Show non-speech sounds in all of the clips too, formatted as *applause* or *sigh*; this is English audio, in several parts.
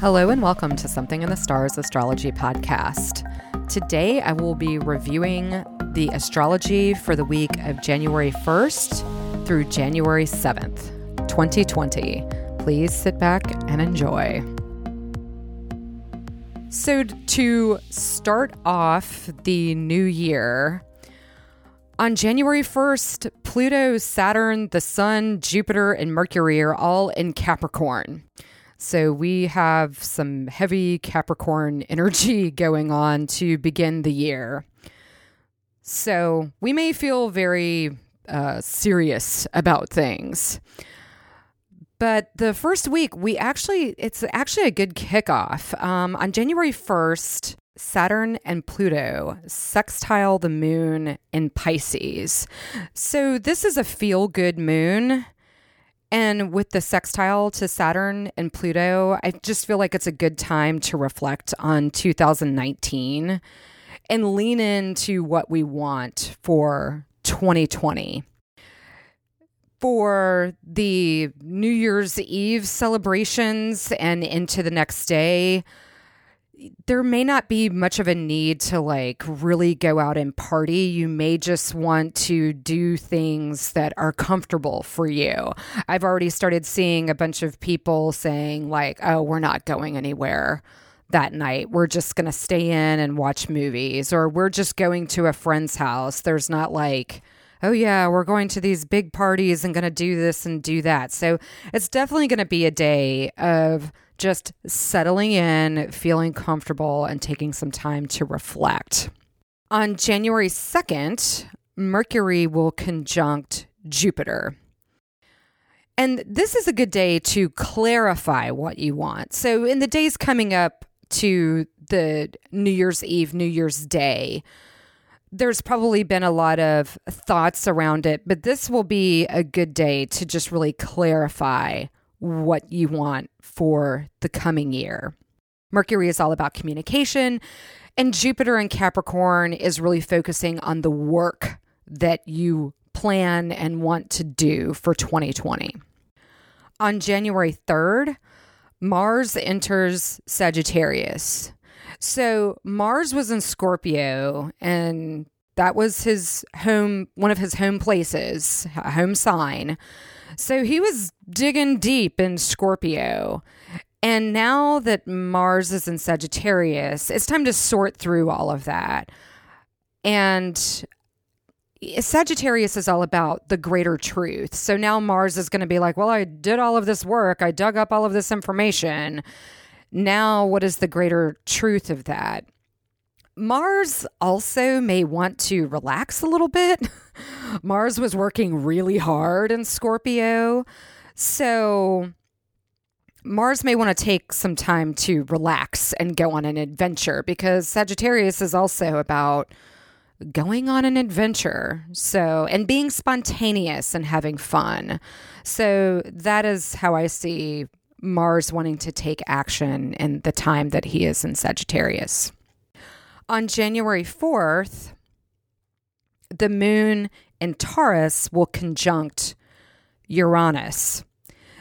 Hello and welcome to Something in the Stars Astrology Podcast. Today I will be reviewing the astrology for the week of January 1st through January 7th, 2020. Please sit back and enjoy. So, to start off the new year, on January 1st, Pluto, Saturn, the Sun, Jupiter, and Mercury are all in Capricorn. So we have some heavy Capricorn *laughs* energy going on to begin the year. So we may feel very uh, serious about things. But the first week, we actually, it's actually a good kickoff. Um, on January 1st, Saturn and Pluto sextile the moon in Pisces. So this is a feel good moon. And with the sextile to Saturn and Pluto, I just feel like it's a good time to reflect on 2019 and lean into what we want for 2020. For the New Year's Eve celebrations and into the next day, there may not be much of a need to like really go out and party. You may just want to do things that are comfortable for you. I've already started seeing a bunch of people saying, like, oh, we're not going anywhere that night. We're just going to stay in and watch movies, or we're just going to a friend's house. There's not like, oh, yeah, we're going to these big parties and going to do this and do that. So it's definitely going to be a day of just settling in, feeling comfortable, and taking some time to reflect. On January 2nd, Mercury will conjunct Jupiter. And this is a good day to clarify what you want. So, in the days coming up to the New Year's Eve, New Year's Day, there's probably been a lot of thoughts around it, but this will be a good day to just really clarify what you want for the coming year. Mercury is all about communication, and Jupiter in Capricorn is really focusing on the work that you plan and want to do for 2020. On January 3rd, Mars enters Sagittarius. So Mars was in Scorpio and that was his home one of his home places, home sign. So he was digging deep in Scorpio. And now that Mars is in Sagittarius, it's time to sort through all of that. And Sagittarius is all about the greater truth. So now Mars is going to be like, well, I did all of this work, I dug up all of this information. Now, what is the greater truth of that? Mars also may want to relax a little bit. *laughs* Mars was working really hard in Scorpio. So Mars may want to take some time to relax and go on an adventure because Sagittarius is also about going on an adventure. So, and being spontaneous and having fun. So, that is how I see Mars wanting to take action in the time that he is in Sagittarius. On January 4th, the moon in Taurus will conjunct Uranus.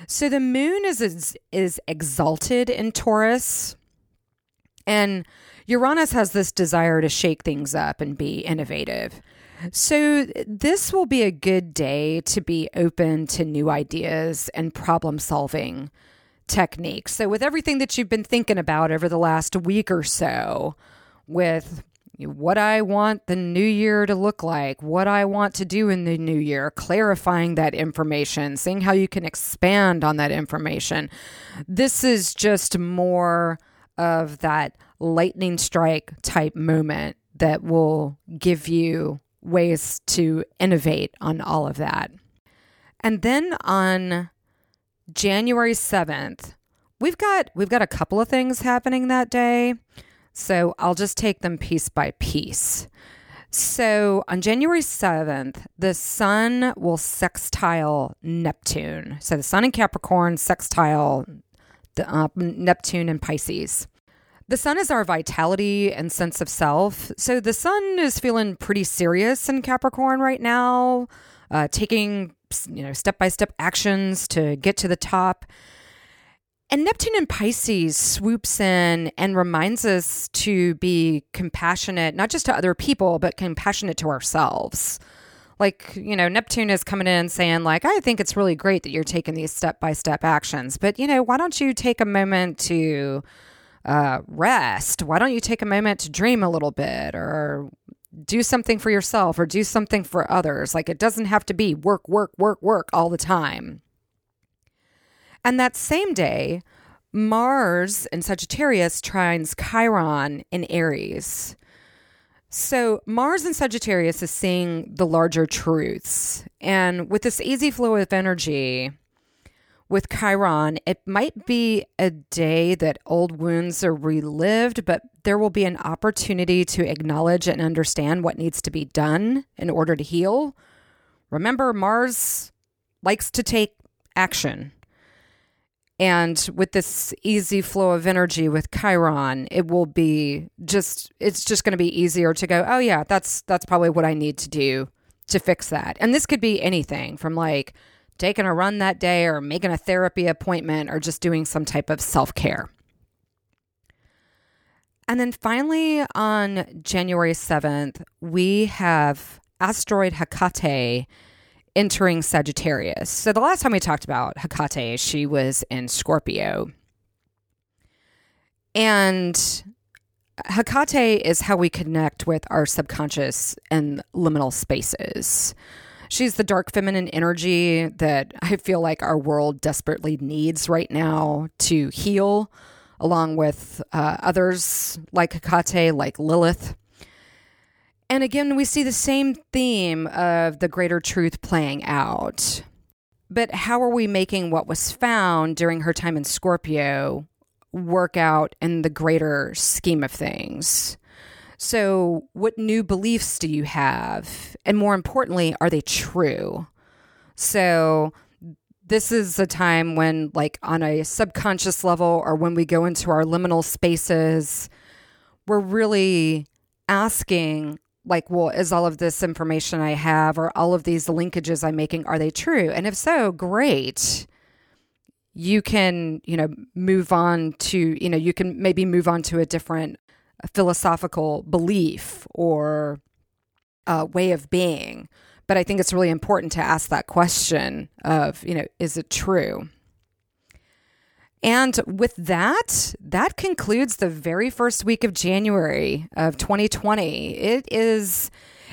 So the moon is, is, is exalted in Taurus, and Uranus has this desire to shake things up and be innovative. So, this will be a good day to be open to new ideas and problem solving techniques. So, with everything that you've been thinking about over the last week or so, with what I want the new year to look like, what I want to do in the new year, clarifying that information, seeing how you can expand on that information. This is just more of that lightning strike type moment that will give you ways to innovate on all of that. And then on January 7th, we've got we've got a couple of things happening that day. So I'll just take them piece by piece. So on January 7th, the sun will sextile Neptune. So the sun in Capricorn, sextile the, uh, Neptune and Pisces. The sun is our vitality and sense of self. So the sun is feeling pretty serious in Capricorn right now, uh, taking you know step by step actions to get to the top. And Neptune in Pisces swoops in and reminds us to be compassionate, not just to other people, but compassionate to ourselves. Like, you know, Neptune is coming in saying, like, I think it's really great that you're taking these step by step actions, but, you know, why don't you take a moment to uh, rest? Why don't you take a moment to dream a little bit or do something for yourself or do something for others? Like, it doesn't have to be work, work, work, work all the time. And that same day, Mars in Sagittarius trines Chiron in Aries. So, Mars in Sagittarius is seeing the larger truths. And with this easy flow of energy, with Chiron, it might be a day that old wounds are relived, but there will be an opportunity to acknowledge and understand what needs to be done in order to heal. Remember, Mars likes to take action. And with this easy flow of energy with Chiron, it will be just it's just going to be easier to go, "Oh yeah, that's that's probably what I need to do to fix that." And this could be anything from like taking a run that day or making a therapy appointment or just doing some type of self-care. And then finally on January 7th, we have asteroid Hecate entering Sagittarius. So the last time we talked about Hecate, she was in Scorpio. And Hecate is how we connect with our subconscious and liminal spaces. She's the dark feminine energy that I feel like our world desperately needs right now to heal, along with uh, others like Hecate, like Lilith. And again, we see the same theme of the greater truth playing out. But how are we making what was found during her time in Scorpio work out in the greater scheme of things? So, what new beliefs do you have? And more importantly, are they true? So, this is a time when, like, on a subconscious level, or when we go into our liminal spaces, we're really asking like, well, is all of this information I have or all of these linkages I'm making, are they true? And if so, great. You can, you know, move on to, you know, you can maybe move on to a different philosophical belief or uh, way of being. But I think it's really important to ask that question of, you know, is it true? And with that, that concludes the very first week of January of 2020. It is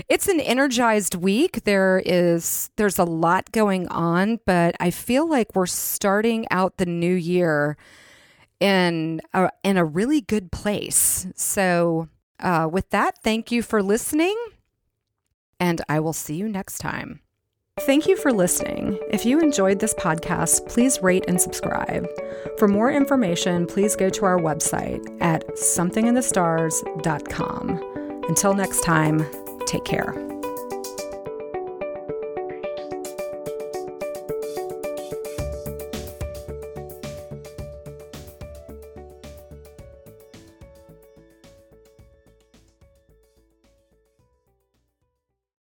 it's an energized week. There is there's a lot going on, but I feel like we're starting out the new year in a, in a really good place. So, uh, with that, thank you for listening, and I will see you next time. Thank you for listening. If you enjoyed this podcast, please rate and subscribe. For more information, please go to our website at somethinginthestars.com. Until next time, take care.